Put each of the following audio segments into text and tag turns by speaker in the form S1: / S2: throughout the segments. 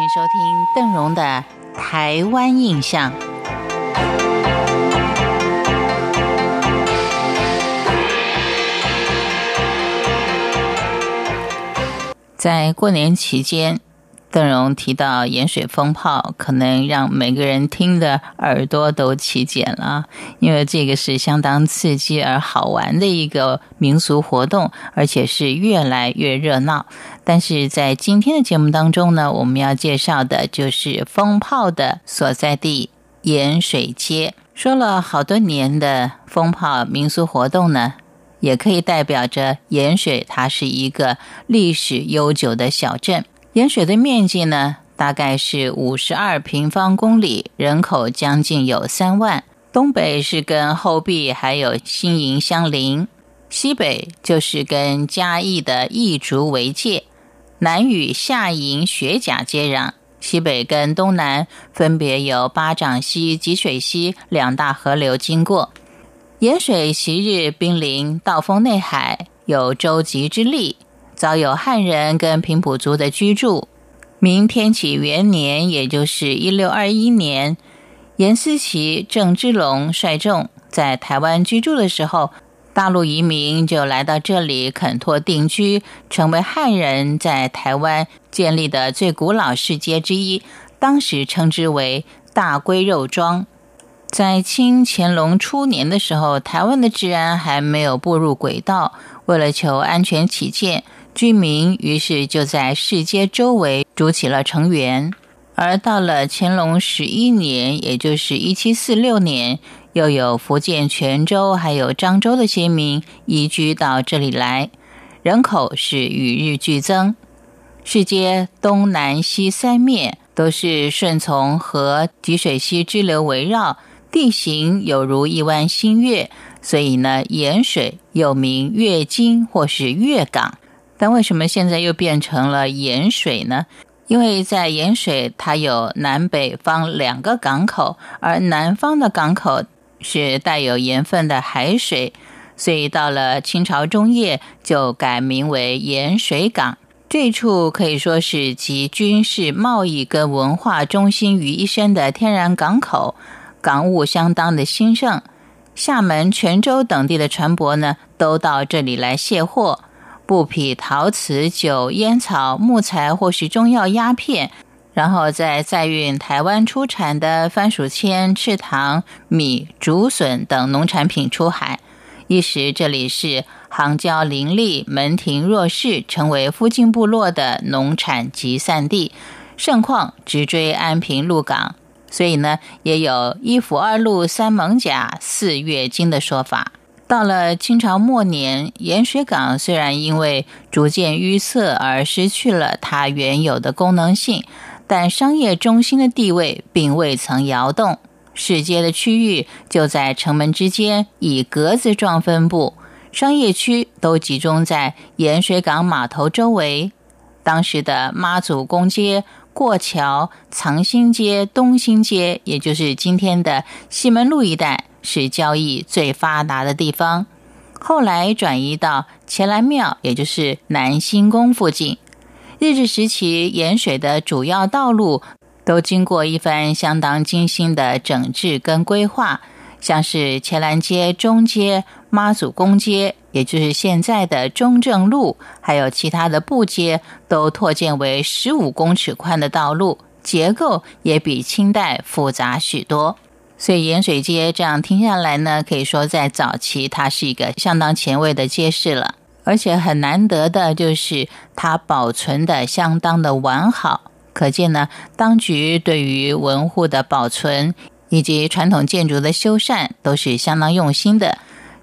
S1: 请收听邓荣的《台湾印象》。在过年期间。邓荣提到盐水风炮，可能让每个人听的耳朵都起茧了，因为这个是相当刺激而好玩的一个民俗活动，而且是越来越热闹。但是在今天的节目当中呢，我们要介绍的就是风炮的所在地盐水街。说了好多年的风炮民俗活动呢，也可以代表着盐水，它是一个历史悠久的小镇。盐水的面积呢，大概是五十二平方公里，人口将近有三万。东北是跟后壁还有新营相邻，西北就是跟嘉义的义竹为界，南与下营学甲接壤。西北跟东南分别有巴掌溪、吉水溪两大河流经过。盐水昔日濒临道丰内海，有舟楫之利。早有汉人跟平埔族的居住。明天启元年，也就是一六二一年，严思齐、郑芝龙率众在台湾居住的时候，大陆移民就来到这里垦拓定居，成为汉人在台湾建立的最古老世街之一。当时称之为大龟肉庄。在清乾隆初年的时候，台湾的治安还没有步入轨道，为了求安全起见。居民于是就在市街周围筑起了城垣，而到了乾隆十一年，也就是一七四六年，又有福建泉州还有漳州的先民移居到这里来，人口是与日俱增。市街东南西三面都是顺从和吉水溪支流围绕，地形有如一湾新月，所以呢，盐水又名月津或是月港。但为什么现在又变成了盐水呢？因为在盐水，它有南北方两个港口，而南方的港口是带有盐分的海水，所以到了清朝中叶就改名为盐水港。这处可以说是集军事、贸易跟文化中心于一身的天然港口，港务相当的兴盛。厦门、泉州等地的船舶呢，都到这里来卸货。布匹、陶瓷、酒、烟草、木材或是中药、鸦片，然后再载运台湾出产的番薯签、赤糖、米、竹笋等农产品出海。一时这里是杭郊林立、门庭若市，成为附近部落的农产集散地。盛况直追安平鹿港，所以呢，也有一府二路三艋甲四月经的说法。到了清朝末年，盐水港虽然因为逐渐淤塞而失去了它原有的功能性，但商业中心的地位并未曾摇动。市街的区域就在城门之间，以格子状分布，商业区都集中在盐水港码头周围。当时的妈祖公街、过桥、藏心街、东兴街，也就是今天的西门路一带。是交易最发达的地方，后来转移到乾兰庙，也就是南新宫附近。日治时期，盐水的主要道路都经过一番相当精心的整治跟规划，像是乾兰街、中街、妈祖宫街，也就是现在的中正路，还有其他的部街，都拓建为十五公尺宽的道路，结构也比清代复杂许多。所以盐水街这样听下来呢，可以说在早期它是一个相当前卫的街市了，而且很难得的就是它保存的相当的完好，可见呢，当局对于文物的保存以及传统建筑的修缮都是相当用心的。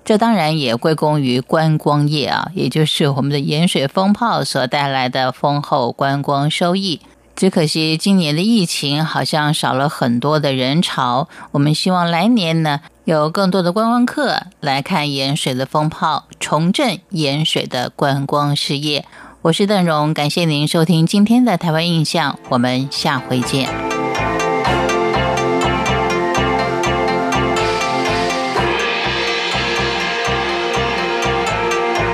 S1: 这当然也归功于观光业啊，也就是我们的盐水风炮所带来的丰厚观光收益。只可惜今年的疫情好像少了很多的人潮。我们希望来年呢有更多的观光客来看盐水的风炮，重振盐水的观光事业。我是邓荣，感谢您收听今天的台湾印象，我们下回见。